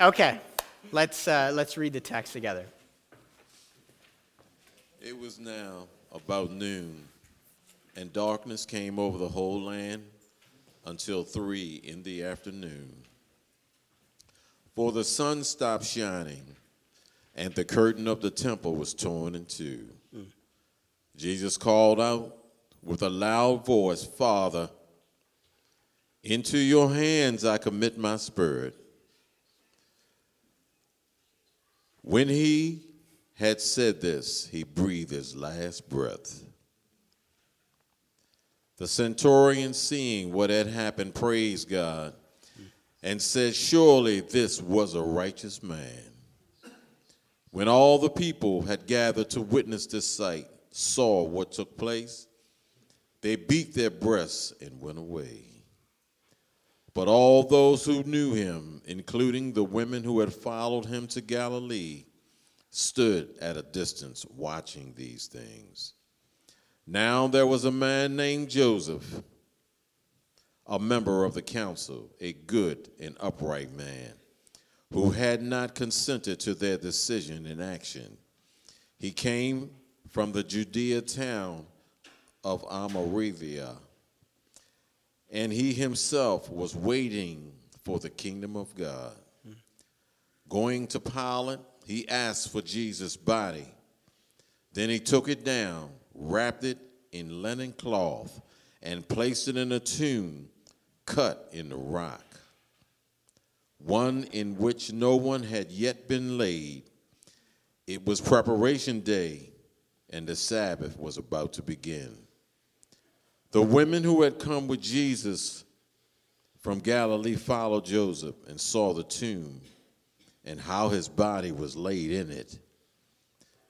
Okay, let's, uh, let's read the text together. It was now about noon, and darkness came over the whole land until three in the afternoon. For the sun stopped shining, and the curtain of the temple was torn in two. Mm. Jesus called out with a loud voice, Father, into your hands I commit my spirit. When he had said this, he breathed his last breath. The centurion, seeing what had happened, praised God and said, Surely this was a righteous man. When all the people had gathered to witness this sight, saw what took place, they beat their breasts and went away. But all those who knew him, including the women who had followed him to Galilee, stood at a distance watching these things. Now there was a man named Joseph a member of the council, a good and upright man, who had not consented to their decision and action. He came from the Judea town of Arimathea, and he himself was waiting for the kingdom of God. Going to Pilate, he asked for Jesus' body. Then he took it down, wrapped it in linen cloth, and placed it in a tomb cut in the rock, one in which no one had yet been laid. It was preparation day, and the Sabbath was about to begin. The women who had come with Jesus from Galilee followed Joseph and saw the tomb and how his body was laid in it.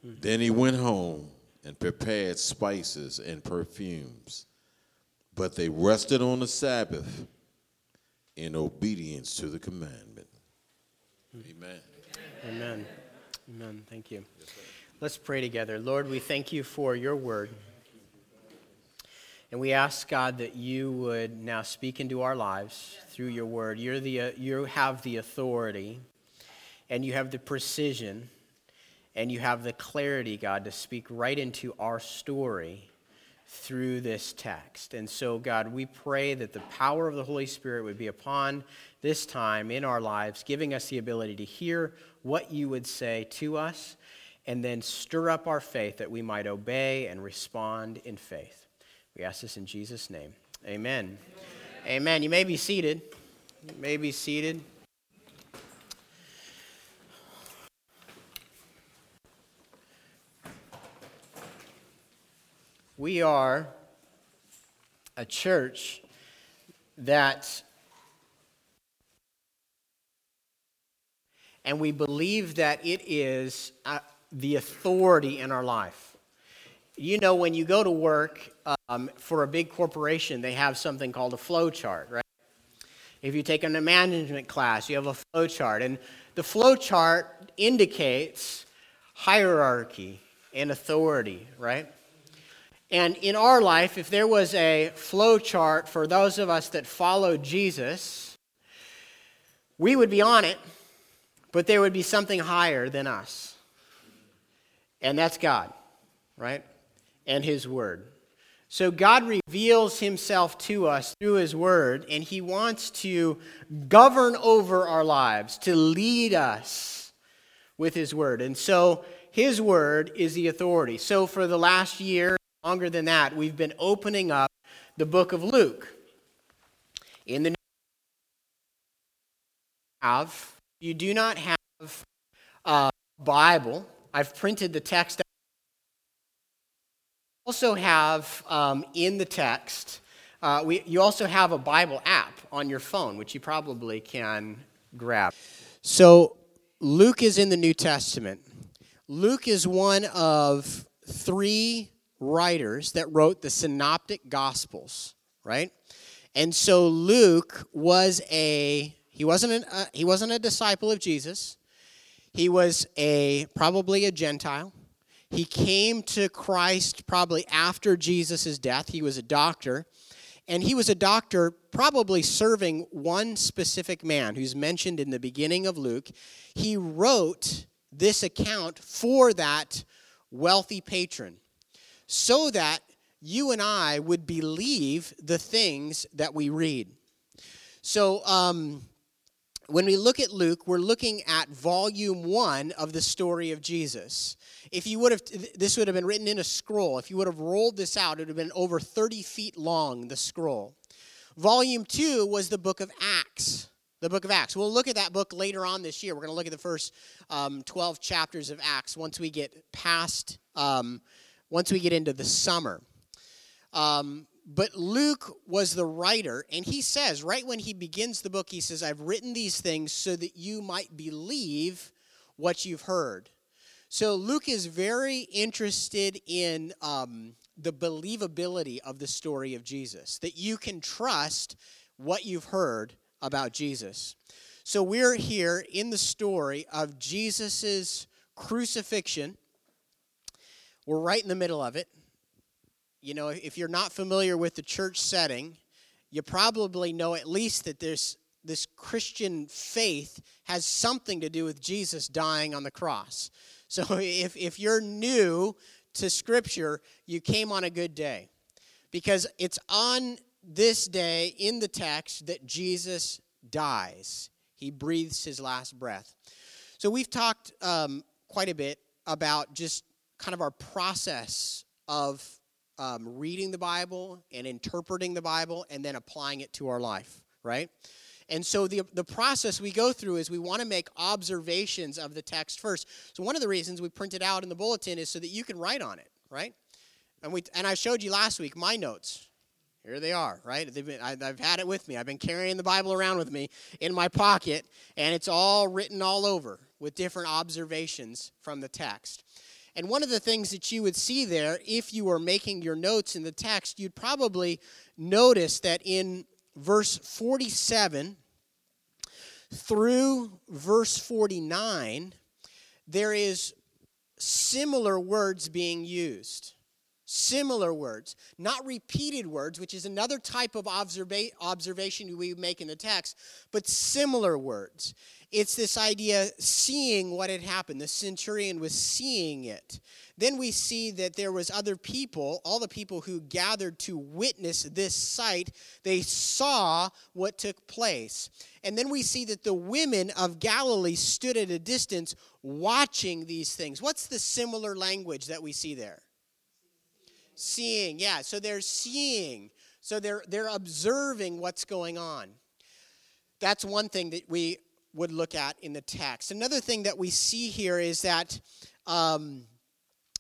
Then he went home and prepared spices and perfumes but they rested on the Sabbath in obedience to the commandment. Amen. Amen. Amen. Thank you. Let's pray together. Lord, we thank you for your word. And we ask, God, that you would now speak into our lives through your word. You're the, uh, you have the authority, and you have the precision, and you have the clarity, God, to speak right into our story through this text. And so, God, we pray that the power of the Holy Spirit would be upon this time in our lives, giving us the ability to hear what you would say to us, and then stir up our faith that we might obey and respond in faith. We ask this in Jesus' name. Amen. Amen. Amen. You may be seated. You may be seated. We are a church that, and we believe that it is uh, the authority in our life. You know, when you go to work um, for a big corporation, they have something called a flow chart, right? If you take a management class, you have a flow chart. And the flow chart indicates hierarchy and authority, right? And in our life, if there was a flow chart for those of us that follow Jesus, we would be on it, but there would be something higher than us. And that's God, right? And His Word. So God reveals Himself to us through His Word, and He wants to govern over our lives, to lead us with His Word. And so His Word is the authority. So for the last year, longer than that, we've been opening up the book of Luke. In the have you do not have a Bible, I've printed the text. Also have um, in the text. Uh, we, you also have a Bible app on your phone, which you probably can grab. So Luke is in the New Testament. Luke is one of three writers that wrote the synoptic gospels, right? And so Luke was a he wasn't an, uh, he wasn't a disciple of Jesus. He was a probably a Gentile. He came to Christ probably after Jesus' death. He was a doctor. And he was a doctor, probably serving one specific man who's mentioned in the beginning of Luke. He wrote this account for that wealthy patron so that you and I would believe the things that we read. So, um, when we look at Luke, we're looking at volume one of the story of Jesus. If you would have, this would have been written in a scroll. If you would have rolled this out, it would have been over 30 feet long, the scroll. Volume two was the book of Acts. The book of Acts. We'll look at that book later on this year. We're going to look at the first um, 12 chapters of Acts once we get past, um, once we get into the summer. Um, but Luke was the writer, and he says, right when he begins the book, he says, I've written these things so that you might believe what you've heard. So Luke is very interested in um, the believability of the story of Jesus, that you can trust what you've heard about Jesus. So we're here in the story of Jesus' crucifixion. We're right in the middle of it you know, if you're not familiar with the church setting, you probably know at least that there's this Christian faith has something to do with Jesus dying on the cross. So if, if you're new to Scripture, you came on a good day. Because it's on this day in the text that Jesus dies. He breathes his last breath. So we've talked um, quite a bit about just kind of our process of um, reading the Bible and interpreting the Bible and then applying it to our life, right? And so the, the process we go through is we want to make observations of the text first. So one of the reasons we print it out in the bulletin is so that you can write on it, right? And we and I showed you last week my notes. Here they are, right? Been, I, I've had it with me. I've been carrying the Bible around with me in my pocket, and it's all written all over with different observations from the text. And one of the things that you would see there, if you were making your notes in the text, you'd probably notice that in verse 47 through verse 49, there is similar words being used. Similar words, not repeated words, which is another type of observa- observation we make in the text, but similar words. It's this idea seeing what had happened. The centurion was seeing it. Then we see that there was other people, all the people who gathered to witness this sight, they saw what took place. And then we see that the women of Galilee stood at a distance watching these things. What's the similar language that we see there? Seeing, yeah. So they're seeing. So they're they're observing what's going on. That's one thing that we would look at in the text. Another thing that we see here is that um,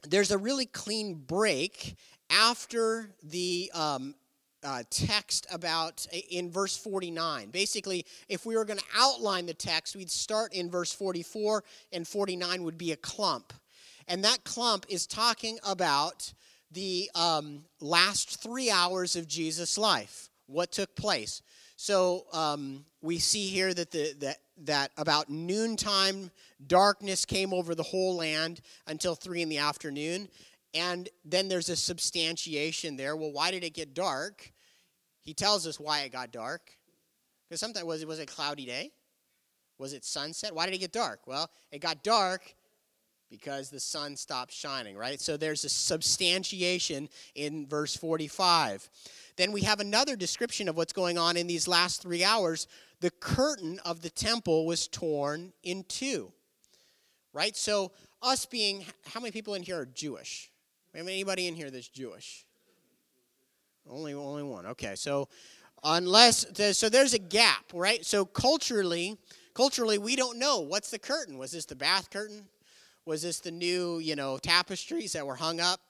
there's a really clean break after the um, uh, text about in verse 49. Basically, if we were going to outline the text, we'd start in verse 44, and 49 would be a clump. And that clump is talking about the um, last three hours of Jesus' life, what took place. So um, we see here that, the, that, that about noontime, darkness came over the whole land until three in the afternoon. And then there's a substantiation there. Well, why did it get dark? He tells us why it got dark. Because sometimes was it was a cloudy day? Was it sunset? Why did it get dark? Well, it got dark because the sun stopped shining, right? So there's a substantiation in verse 45. Then we have another description of what's going on in these last three hours. The curtain of the temple was torn in two, right? So, us being, how many people in here are Jewish? Anybody in here that's Jewish? Only, only one. Okay, so unless so there's a gap right so culturally culturally we don't know what's the curtain was this the bath curtain was this the new you know tapestries that were hung up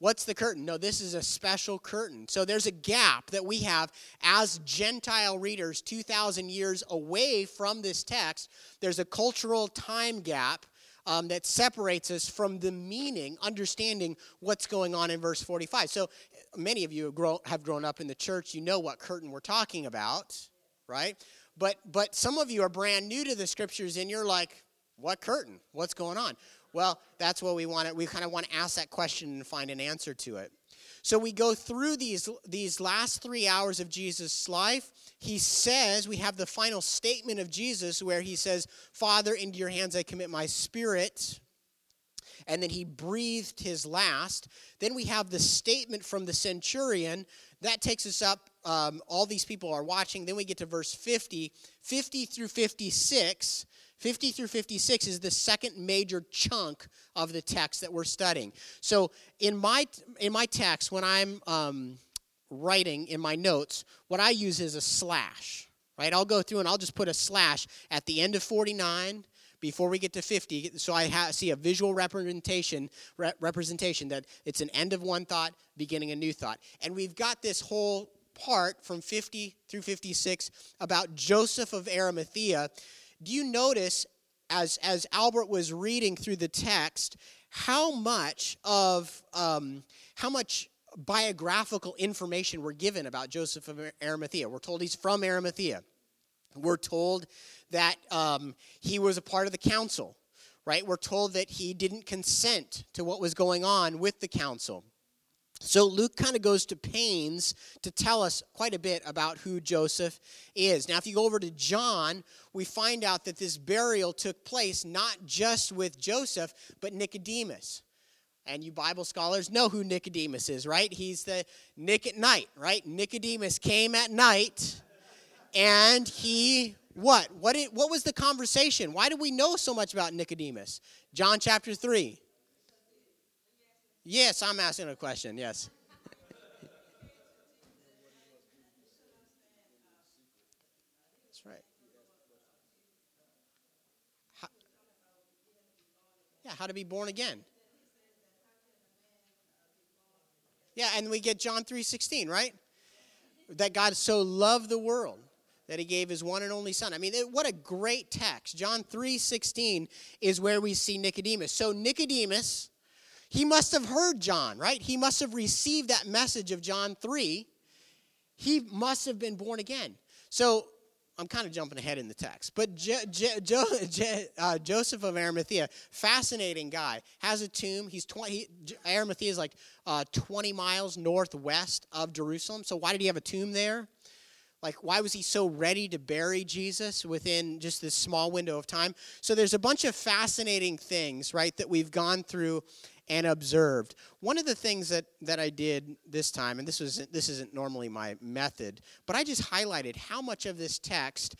What's the curtain? No, this is a special curtain. So there's a gap that we have as Gentile readers 2,000 years away from this text. There's a cultural time gap um, that separates us from the meaning, understanding what's going on in verse 45. So many of you have grown, have grown up in the church. You know what curtain we're talking about, right? But, but some of you are brand new to the scriptures and you're like, what curtain? What's going on? Well, that's what we want to, we kind of want to ask that question and find an answer to it. So we go through these, these last three hours of Jesus' life. He says, we have the final statement of Jesus where he says, Father, into your hands I commit my spirit. And then he breathed his last. Then we have the statement from the centurion. That takes us up. Um, all these people are watching. Then we get to verse 50. 50 through 56 50 through 56 is the second major chunk of the text that we're studying. So in my in my text, when I'm um, writing in my notes, what I use is a slash. Right? I'll go through and I'll just put a slash at the end of 49 before we get to 50 so i ha- see a visual representation re- representation that it's an end of one thought beginning a new thought and we've got this whole part from 50 through 56 about joseph of arimathea do you notice as as Albert was reading through the text how much of um, how much biographical information we're given about Joseph of Arimathea? We're told he's from Arimathea. We're told that um, he was a part of the council, right? We're told that he didn't consent to what was going on with the council. So Luke kind of goes to pains to tell us quite a bit about who Joseph is. Now, if you go over to John, we find out that this burial took place not just with Joseph, but Nicodemus. And you Bible scholars know who Nicodemus is, right? He's the Nick at night, right? Nicodemus came at night and he what? What, what was the conversation? Why do we know so much about Nicodemus? John chapter 3. Yes, I'm asking a question. Yes. That's right. How, yeah, how to be born again. Yeah, and we get John 3:16, right? That God so loved the world that he gave his one and only son. I mean, what a great text. John 3:16 is where we see Nicodemus. So Nicodemus he must have heard John, right? He must have received that message of John 3. He must have been born again. So I'm kind of jumping ahead in the text. But Je- Je- Je- uh, Joseph of Arimathea, fascinating guy, has a tomb. He's 20, he, Arimathea is like uh, 20 miles northwest of Jerusalem. So why did he have a tomb there? Like, why was he so ready to bury Jesus within just this small window of time? So, there's a bunch of fascinating things, right, that we've gone through and observed. One of the things that, that I did this time, and this, was, this isn't normally my method, but I just highlighted how much of this text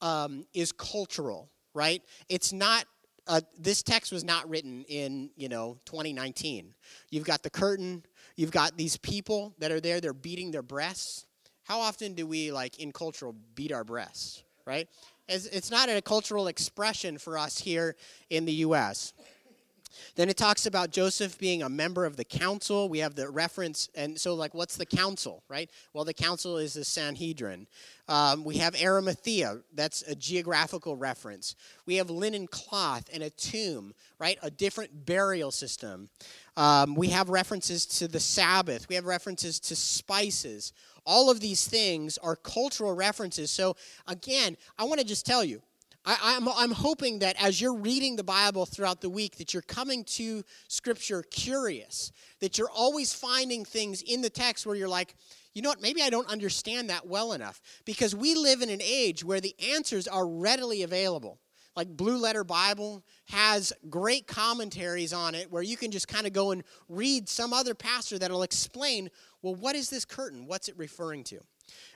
um, is cultural, right? It's not uh, this text was not written in you know 2019 you've got the curtain you've got these people that are there they're beating their breasts how often do we like in cultural beat our breasts right it's, it's not a cultural expression for us here in the us then it talks about Joseph being a member of the council. We have the reference, and so, like, what's the council, right? Well, the council is the Sanhedrin. Um, we have Arimathea, that's a geographical reference. We have linen cloth and a tomb, right? A different burial system. Um, we have references to the Sabbath, we have references to spices. All of these things are cultural references. So, again, I want to just tell you I, am I'm, I'm hoping that as you're reading the Bible throughout the week, that you're coming to Scripture curious, that you're always finding things in the text where you're like, you know what, maybe I don't understand that well enough. Because we live in an age where the answers are readily available. Like Blue Letter Bible has great commentaries on it where you can just kind of go and read some other pastor that'll explain, well, what is this curtain? What's it referring to?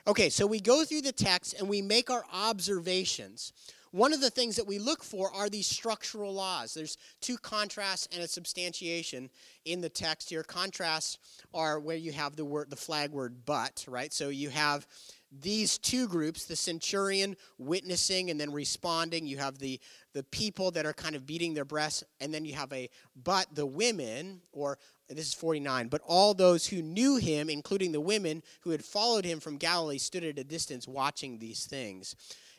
Okay, so we go through the text and we make our observations. One of the things that we look for are these structural laws. There's two contrasts and a substantiation in the text here. Contrasts are where you have the word the flag word but, right? So you have these two groups, the centurion witnessing and then responding. You have the the people that are kind of beating their breasts, and then you have a but the women, or this is 49, but all those who knew him, including the women who had followed him from Galilee, stood at a distance watching these things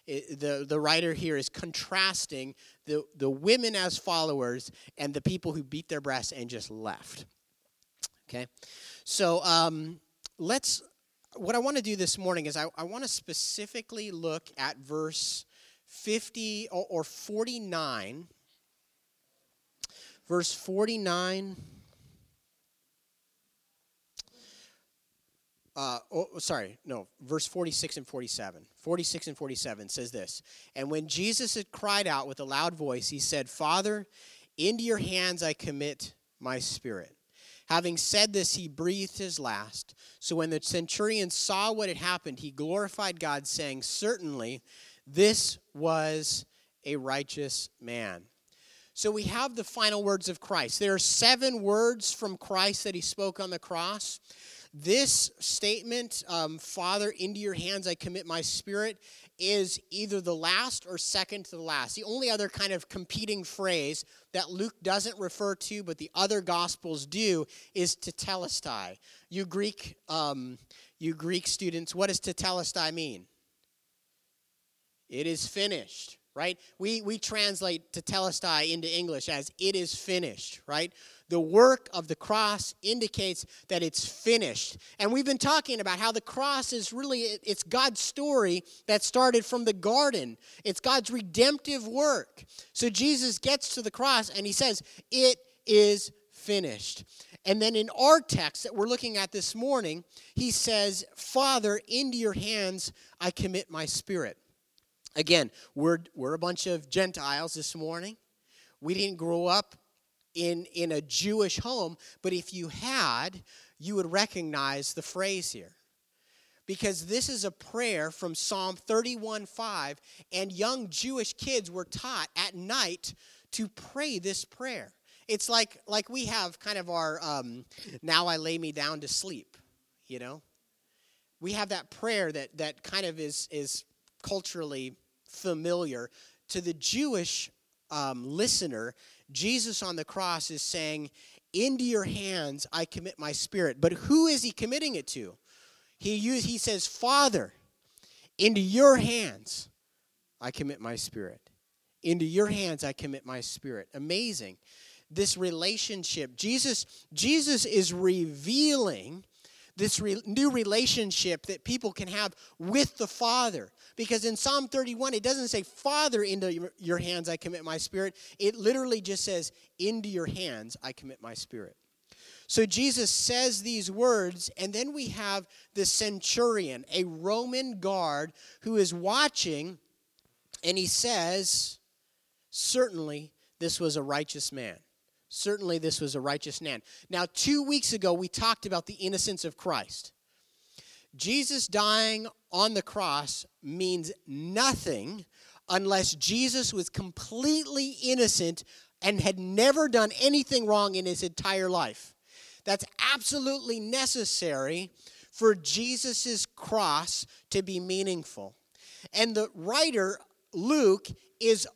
the, the writer here is contrasting the, the women as followers and the people who beat their breasts and just left. Okay? So um, let's, what I want to do this morning is I, I want to specifically look at verse 50 or, or 49. Verse 49 uh, oh, sorry, no, verse 46 and 47. 46 and 47 says this And when Jesus had cried out with a loud voice, he said, Father, into your hands I commit my spirit. Having said this, he breathed his last. So when the centurion saw what had happened, he glorified God, saying, Certainly this was a righteous man. So we have the final words of Christ. There are seven words from Christ that he spoke on the cross. This statement, um, Father, into your hands I commit my spirit, is either the last or second to the last. The only other kind of competing phrase that Luke doesn't refer to, but the other gospels do, is tetelestai. You Greek, um, you Greek students, what does tetelestai mean? It is finished right? We, we translate tetelestai into English as it is finished, right? The work of the cross indicates that it's finished. And we've been talking about how the cross is really, it's God's story that started from the garden. It's God's redemptive work. So Jesus gets to the cross and he says, it is finished. And then in our text that we're looking at this morning, he says, Father, into your hands I commit my spirit. Again, we're, we're a bunch of Gentiles this morning. We didn't grow up in, in a Jewish home, but if you had, you would recognize the phrase here. Because this is a prayer from Psalm 31 5, and young Jewish kids were taught at night to pray this prayer. It's like, like we have kind of our um, now I lay me down to sleep, you know? We have that prayer that, that kind of is, is culturally familiar. To the Jewish um, listener, Jesus on the cross is saying, Into your hands I commit my spirit. But who is he committing it to? He, use, he says, Father, into your hands I commit my spirit. Into your hands I commit my spirit. Amazing. This relationship. Jesus, Jesus is revealing this re- new relationship that people can have with the Father. Because in Psalm 31, it doesn't say, Father, into your hands I commit my spirit. It literally just says, Into your hands I commit my spirit. So Jesus says these words, and then we have the centurion, a Roman guard who is watching, and he says, Certainly this was a righteous man. Certainly this was a righteous man. Now, two weeks ago, we talked about the innocence of Christ. Jesus dying on the cross means nothing unless Jesus was completely innocent and had never done anything wrong in his entire life. That's absolutely necessary for Jesus' cross to be meaningful. And the writer, Luke, is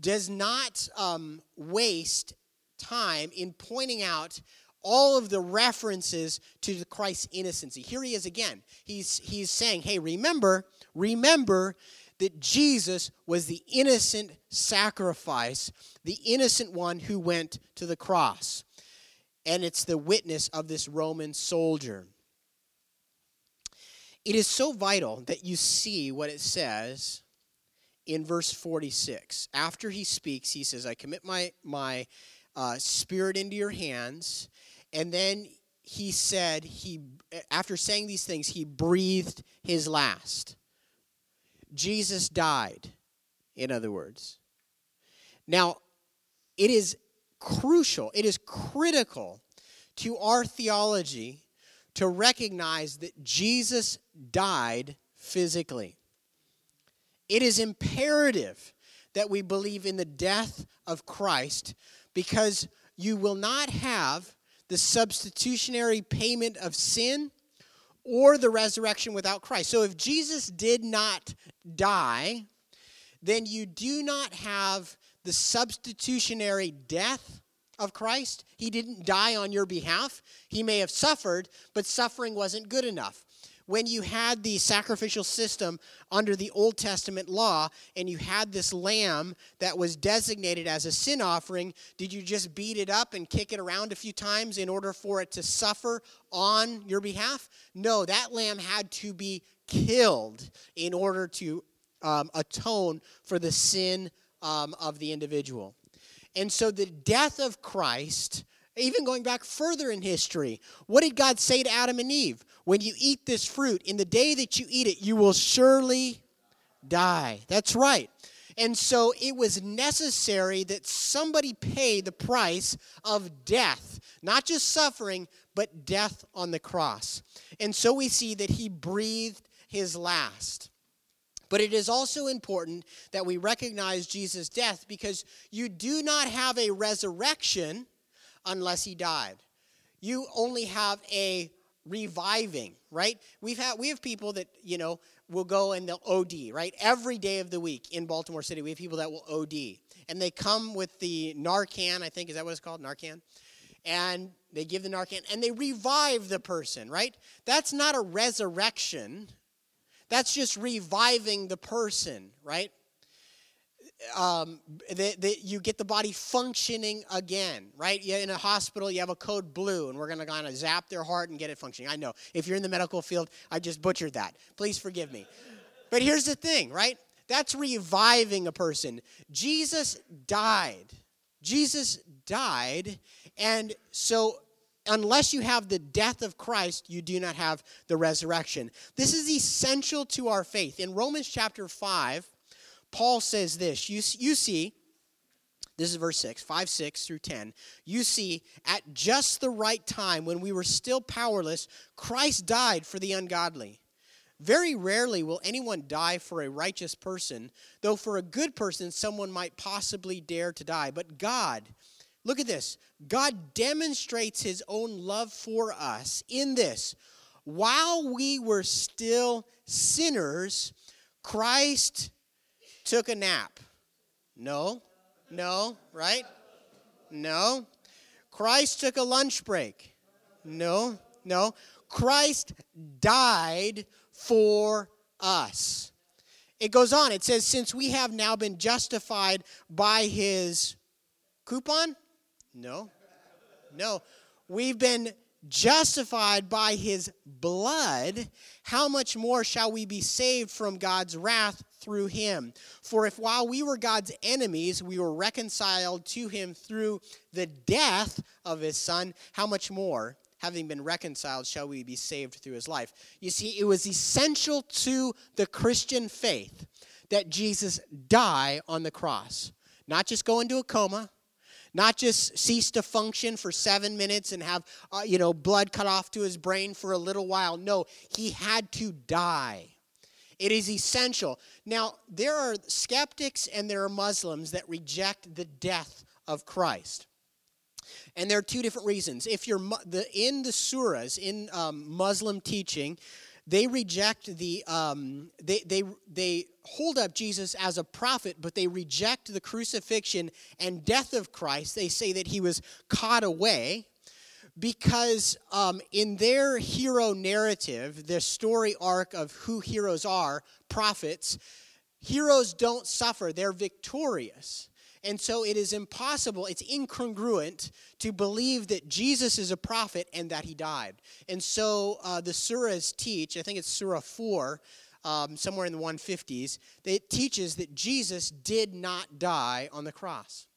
does not um, waste time in pointing out all of the references to Christ's innocency. Here he is again. He's, he's saying, hey, remember, remember that Jesus was the innocent sacrifice, the innocent one who went to the cross. And it's the witness of this Roman soldier. It is so vital that you see what it says in verse 46. After he speaks, he says, I commit my, my uh, spirit into your hands. And then he said, he, after saying these things, he breathed his last. Jesus died, in other words. Now, it is crucial, it is critical to our theology to recognize that Jesus died physically. It is imperative that we believe in the death of Christ because you will not have the substitutionary payment of sin or the resurrection without Christ. So if Jesus did not die, then you do not have the substitutionary death of Christ. He didn't die on your behalf. He may have suffered, but suffering wasn't good enough when you had the sacrificial system under the Old Testament law and you had this lamb that was designated as a sin offering, did you just beat it up and kick it around a few times in order for it to suffer on your behalf? No, that lamb had to be killed in order to um, atone for the sin um, of the individual. And so the death of Christ Even going back further in history, what did God say to Adam and Eve? When you eat this fruit, in the day that you eat it, you will surely die. That's right. And so it was necessary that somebody pay the price of death, not just suffering, but death on the cross. And so we see that he breathed his last. But it is also important that we recognize Jesus' death because you do not have a resurrection unless he died. You only have a reviving, right? We've had we have people that, you know, will go and they'll OD, right? Every day of the week in Baltimore City, we have people that will OD. And they come with the Narcan, I think, is that what it's called? Narcan? And they give the Narcan and they revive the person, right? That's not a resurrection. That's just reviving the person, right? Um, that, that you get the body functioning again, right? Yeah, in a hospital, you have a code blue, and we're going to kind of zap their heart and get it functioning. I know. If you're in the medical field, I just butchered that. Please forgive me. But here's the thing, right? That's reviving a person. Jesus died. Jesus died, and so unless you have the death of Christ, you do not have the resurrection. This is essential to our faith. In Romans chapter 5, Paul says this You, you see, this is verse 6, 5, 6 through 10. You see, at just the right time, when we were still powerless, Christ died for the ungodly. Very rarely will anyone die for a righteous person, though for a good person, someone might possibly dare to die. But God, Look at this. God demonstrates his own love for us in this. While we were still sinners, Christ took a nap. No, no, right? No. Christ took a lunch break. No, no. Christ died for us. It goes on. It says, Since we have now been justified by his coupon, no. No. We've been justified by his blood. How much more shall we be saved from God's wrath through him? For if while we were God's enemies, we were reconciled to him through the death of his son, how much more? Having been reconciled, shall we be saved through his life? You see, it was essential to the Christian faith that Jesus die on the cross. Not just go into a coma, not just cease to function for seven minutes and have uh, you know blood cut off to his brain for a little while no he had to die it is essential. Now there are skeptics and there are muslims that reject the death of christ. And there are two different reasons. If you're the, in the surahs in um, muslim teaching they reject the um, they, they they hold up jesus as a prophet but they reject the crucifixion and death of christ. They say that he was caught away because um, in their hero narrative the story arc of who heroes are prophets heroes don't suffer they're victorious and so it is impossible, it's incongruent to believe that Jesus is a prophet and that he died. And so uh, the surahs teach, I think it's Surah 4, um, somewhere in the 150s, that it teaches that Jesus did not die on the cross.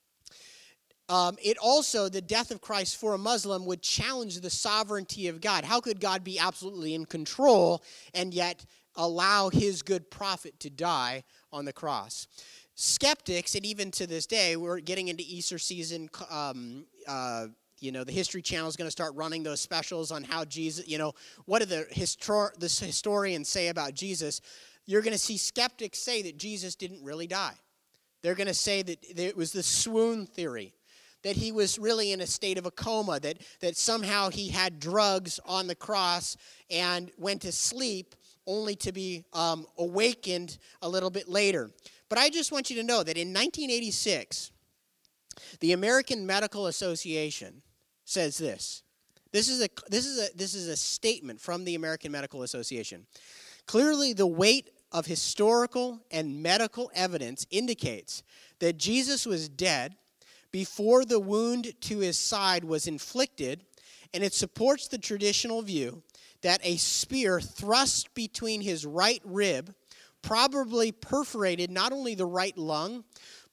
Um, it also, the death of Christ for a Muslim would challenge the sovereignty of God. How could God be absolutely in control and yet allow his good prophet to die on the cross? skeptics, and even to this day, we're getting into Easter season. Um, uh, you know, the History Channel is going to start running those specials on how Jesus, you know, what do the, histor- the historians say about Jesus? You're going to see skeptics say that Jesus didn't really die. They're going to say that it was the swoon theory, that he was really in a state of a coma, that, that somehow he had drugs on the cross and went to sleep only to be um, awakened a little bit later. But I just want you to know that in 1986, the American Medical Association says this. This is a this is a this is a statement from the American Medical Association. Clearly the weight of historical and medical evidence indicates that Jesus was dead before the wound to his side was inflicted, and it supports the traditional view that a spear thrust between his right rib probably perforated not only the right lung,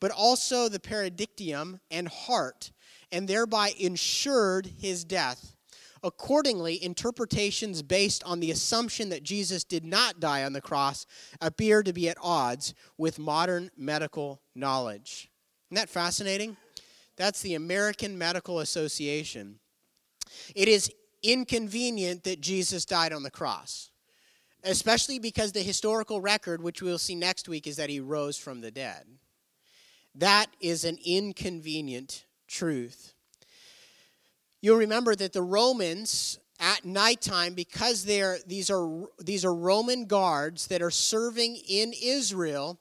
but also the pericardium and heart, and thereby ensured his death. Accordingly, interpretations based on the assumption that Jesus did not die on the cross appear to be at odds with modern medical knowledge. Isn't that fascinating? That's the American Medical Association. It is inconvenient that Jesus died on the cross, especially because the historical record, which we'll see next week, is that he rose from the dead. That is an inconvenient truth. You'll remember that the Romans at nighttime, because these, are, these are Roman guards that are serving in Israel,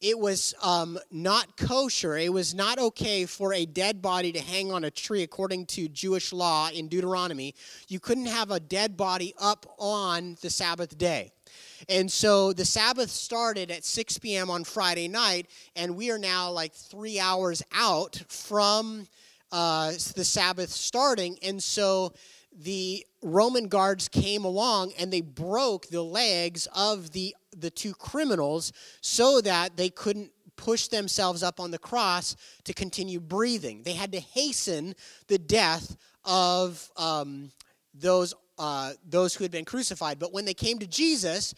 it was um, not kosher. It was not okay for a dead body to hang on a tree according to Jewish law in Deuteronomy. You couldn't have a dead body up on the Sabbath day. And so the Sabbath started at 6 p.m. on Friday night, and we are now like three hours out from uh, the Sabbath starting. And so the Roman guards came along and they broke the legs of the, the two criminals so that they couldn't push themselves up on the cross to continue breathing. They had to hasten the death of um, those, uh, those who had been crucified. But when they came to Jesus,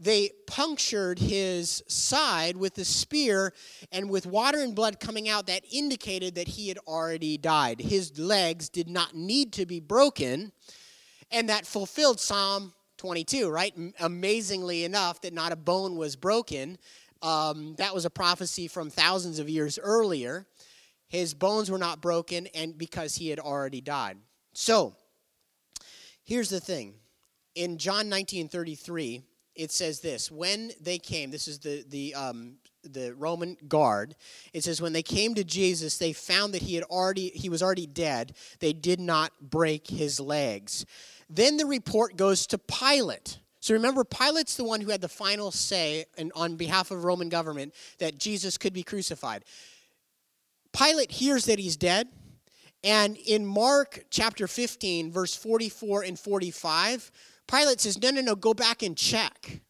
they punctured his side with a spear, and with water and blood coming out, that indicated that he had already died. His legs did not need to be broken, and that fulfilled Psalm 22, right? Amazingly enough, that not a bone was broken. Um, that was a prophecy from thousands of years earlier. His bones were not broken, and because he had already died. So, here's the thing. In John 19 33, it says this when they came this is the the um, the roman guard it says when they came to jesus they found that he had already he was already dead. They did not break his legs. Then the report goes to pilate. So remember pilate's the one who had the final say and on behalf of roman government that jesus could be crucified. Pilate hears that he's dead and in mark chapter 15 verse 44 and 45 Pilate says, No, no, no, go back and check.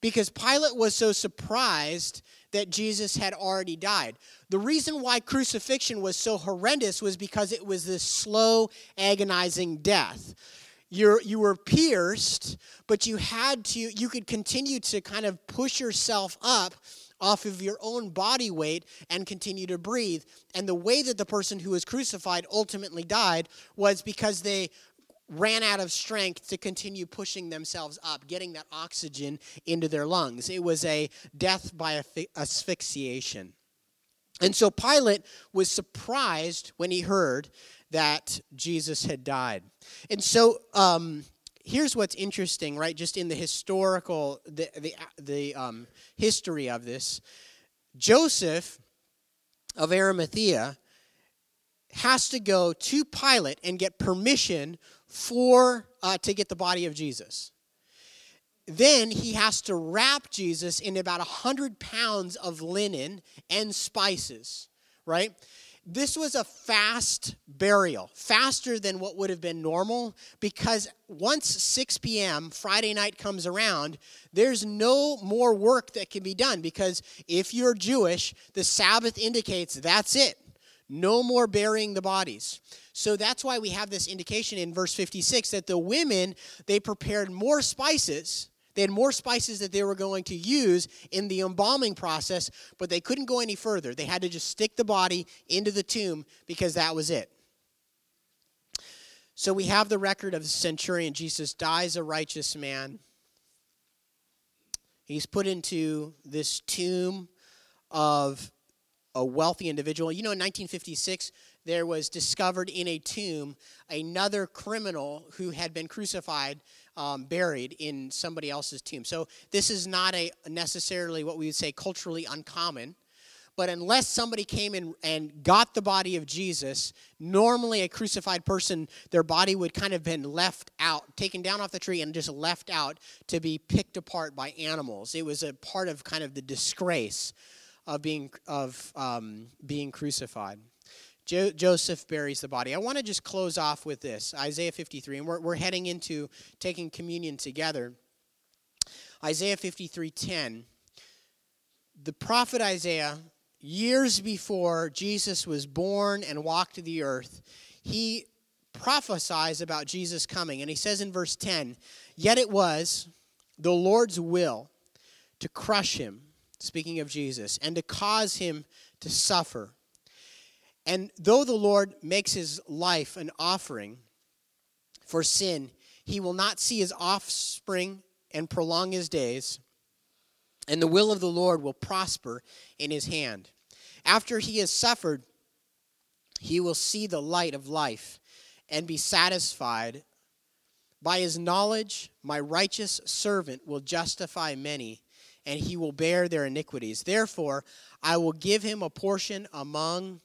Because Pilate was so surprised that Jesus had already died. The reason why crucifixion was so horrendous was because it was this slow, agonizing death. You're, you were pierced, but you had to, you could continue to kind of push yourself up off of your own body weight and continue to breathe. And the way that the person who was crucified ultimately died was because they ran out of strength to continue pushing themselves up, getting that oxygen into their lungs. It was a death by asphyxiation. And so Pilate was surprised when he heard that Jesus had died. And so um, here's what's interesting, right? Just in the historical, the, the, the um, history of this, Joseph of Arimathea has to go to Pilate and get permission for uh, to get the body of Jesus. Then he has to wrap Jesus in about a 100 pounds of linen and spices, right? This was a fast burial, faster than what would have been normal, because once 6 p.m., Friday night comes around, there's no more work that can be done. Because if you're Jewish, the Sabbath indicates that's it. No more burying the bodies. So that's why we have this indication in verse 56 that the women, they prepared more spices. They had more spices that they were going to use in the embalming process, but they couldn't go any further. They had to just stick the body into the tomb because that was it. So we have the record of the centurion. Jesus dies a righteous man. He's put into this tomb of a wealthy individual. You know, in 1956, there was discovered in a tomb another criminal who had been crucified, um, buried in somebody else's tomb. So this is not a necessarily what we would say culturally uncommon. But unless somebody came in and got the body of Jesus, normally a crucified person, their body would kind of been left out, taken down off the tree and just left out to be picked apart by animals. It was a part of kind of the disgrace of being, of, um, being crucified. Jo- Joseph buries the body. I want to just close off with this Isaiah 53, and we're, we're heading into taking communion together. Isaiah 53 10. The prophet Isaiah years before Jesus was born and walked the earth, he prophesies about Jesus coming. And he says in verse 10 Yet it was the Lord's will to crush him, speaking of Jesus, and to cause him to suffer. And though the Lord makes his life an offering for sin, he will not see his offspring and prolong his days, and the will of the Lord will prosper in his hand. After he has suffered, he will see the light of life and be satisfied. By his knowledge, my righteous servant will justify many, and he will bear their iniquities. Therefore, I will give him a portion among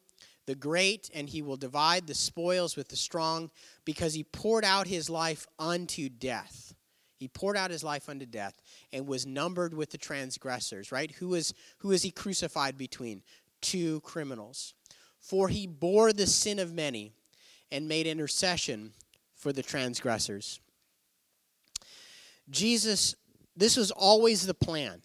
the great, and he will divide the spoils with the strong, because he poured out his life unto death. He poured out his life unto death and was numbered with the transgressors, right? Who is, who is he crucified between? Two criminals. For he bore the sin of many and made intercession for the transgressors. Jesus, this was always the plan.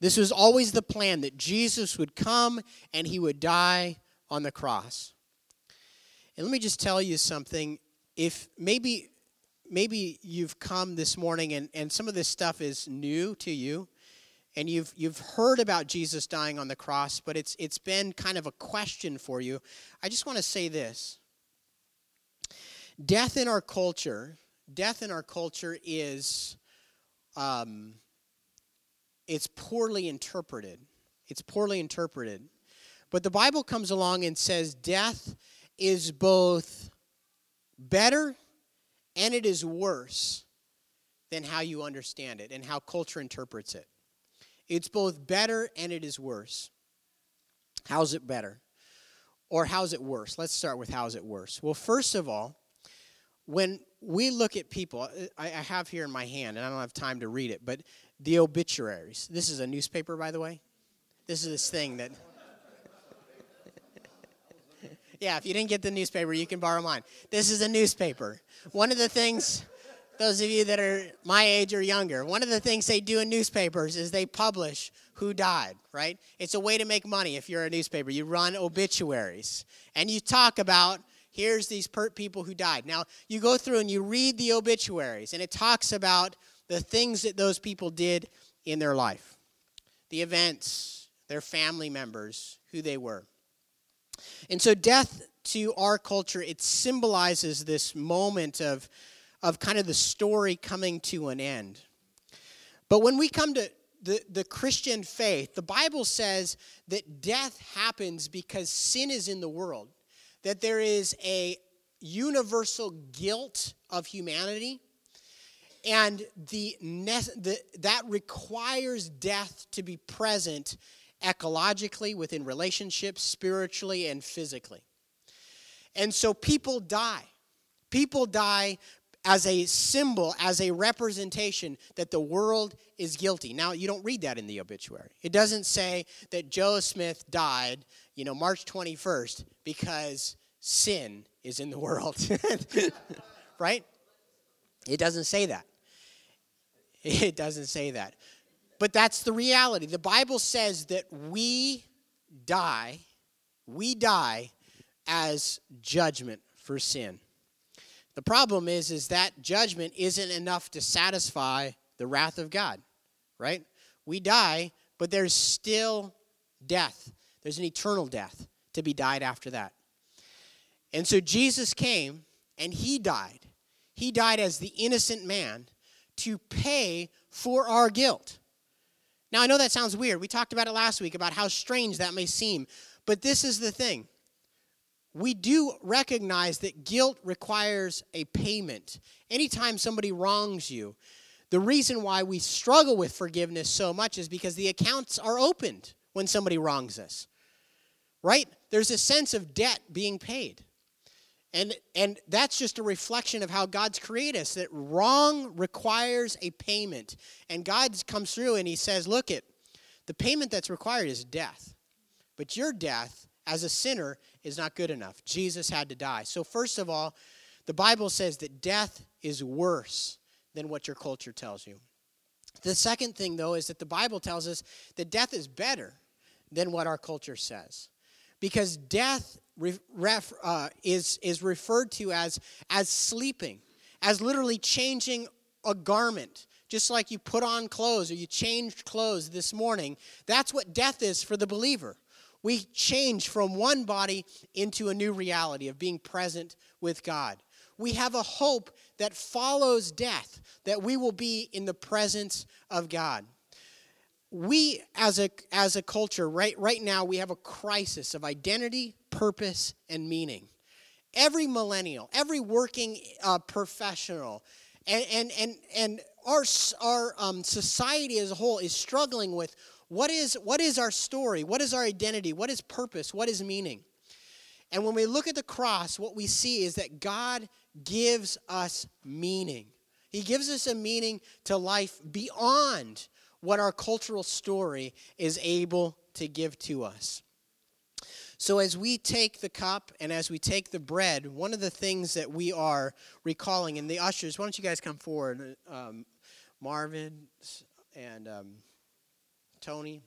This was always the plan that Jesus would come and he would die on the cross. And let me just tell you something. If maybe maybe you've come this morning and, and some of this stuff is new to you, and you've you've heard about Jesus dying on the cross, but it's it's been kind of a question for you. I just want to say this. Death in our culture, death in our culture is um, it's poorly interpreted. It's poorly interpreted. But the Bible comes along and says death is both better and it is worse than how you understand it and how culture interprets it. It's both better and it is worse. How's it better? Or how's it worse? Let's start with how's it worse. Well, first of all, when we look at people, I, have here in my hand, and I don't have time to read it, but the obituaries. This is a newspaper, by the way. This is this thing that. Yeah, if you didn't get the newspaper, you can borrow mine. This is a newspaper. One of the things, those of you that are my age or younger, one of the things they do in newspapers is they publish who died, right? It's a way to make money if you're a newspaper. You run obituaries and you talk about here's these pert people who died. Now, you go through and you read the obituaries, and it talks about the things that those people did in their life, the events, their family members, who they were. And so, death to our culture, it symbolizes this moment of, of kind of the story coming to an end. But when we come to the, the Christian faith, the Bible says that death happens because sin is in the world that there is a universal guilt of humanity and the, the, that requires death to be present ecologically within relationships spiritually and physically and so people die people die as a symbol as a representation that the world is guilty now you don't read that in the obituary it doesn't say that joe smith died you know, March 21st because sin is in the world. right? It doesn't say that. It doesn't say that. But that's the reality. The Bible says that we die, we die as judgment for sin. The problem is is that judgment isn't enough to satisfy the wrath of God, right? We die, but there's still death. There's an eternal death to be died after that. And so Jesus came and he died. He died as the innocent man to pay for our guilt. Now, I know that sounds weird. We talked about it last week about how strange that may seem. But this is the thing we do recognize that guilt requires a payment. Anytime somebody wrongs you, the reason why we struggle with forgiveness so much is because the accounts are opened when somebody wrongs us right? There's a sense of debt being paid. And, and that's just a reflection of how God's created us, that wrong requires a payment. And God comes through and he says, look it, the payment that's required is death. But your death as a sinner is not good enough. Jesus had to die. So first of all, the Bible says that death is worse than what your culture tells you. The second thing, though, is that the Bible tells us that death is better than what our culture says. Because death ref, uh, is, is referred to as, as sleeping, as literally changing a garment. Just like you put on clothes or you changed clothes this morning, that's what death is for the believer. We change from one body into a new reality of being present with God. We have a hope that follows death, that we will be in the presence of God we as a as a culture right right now we have a crisis of identity purpose and meaning. Every millennial every working uh, professional and and and, and our our um, society as a whole is struggling with what is what is our story? What is our identity? What is purpose? What is meaning? And when we look at the cross what we see is that god gives us meaning. He gives us a meaning to life beyond what our cultural story is able to give to us. So, as we take the cup and as we take the bread, one of the things that we are recalling, and the ushers, why don't you guys come forward? Um, Marvin and um, Tony.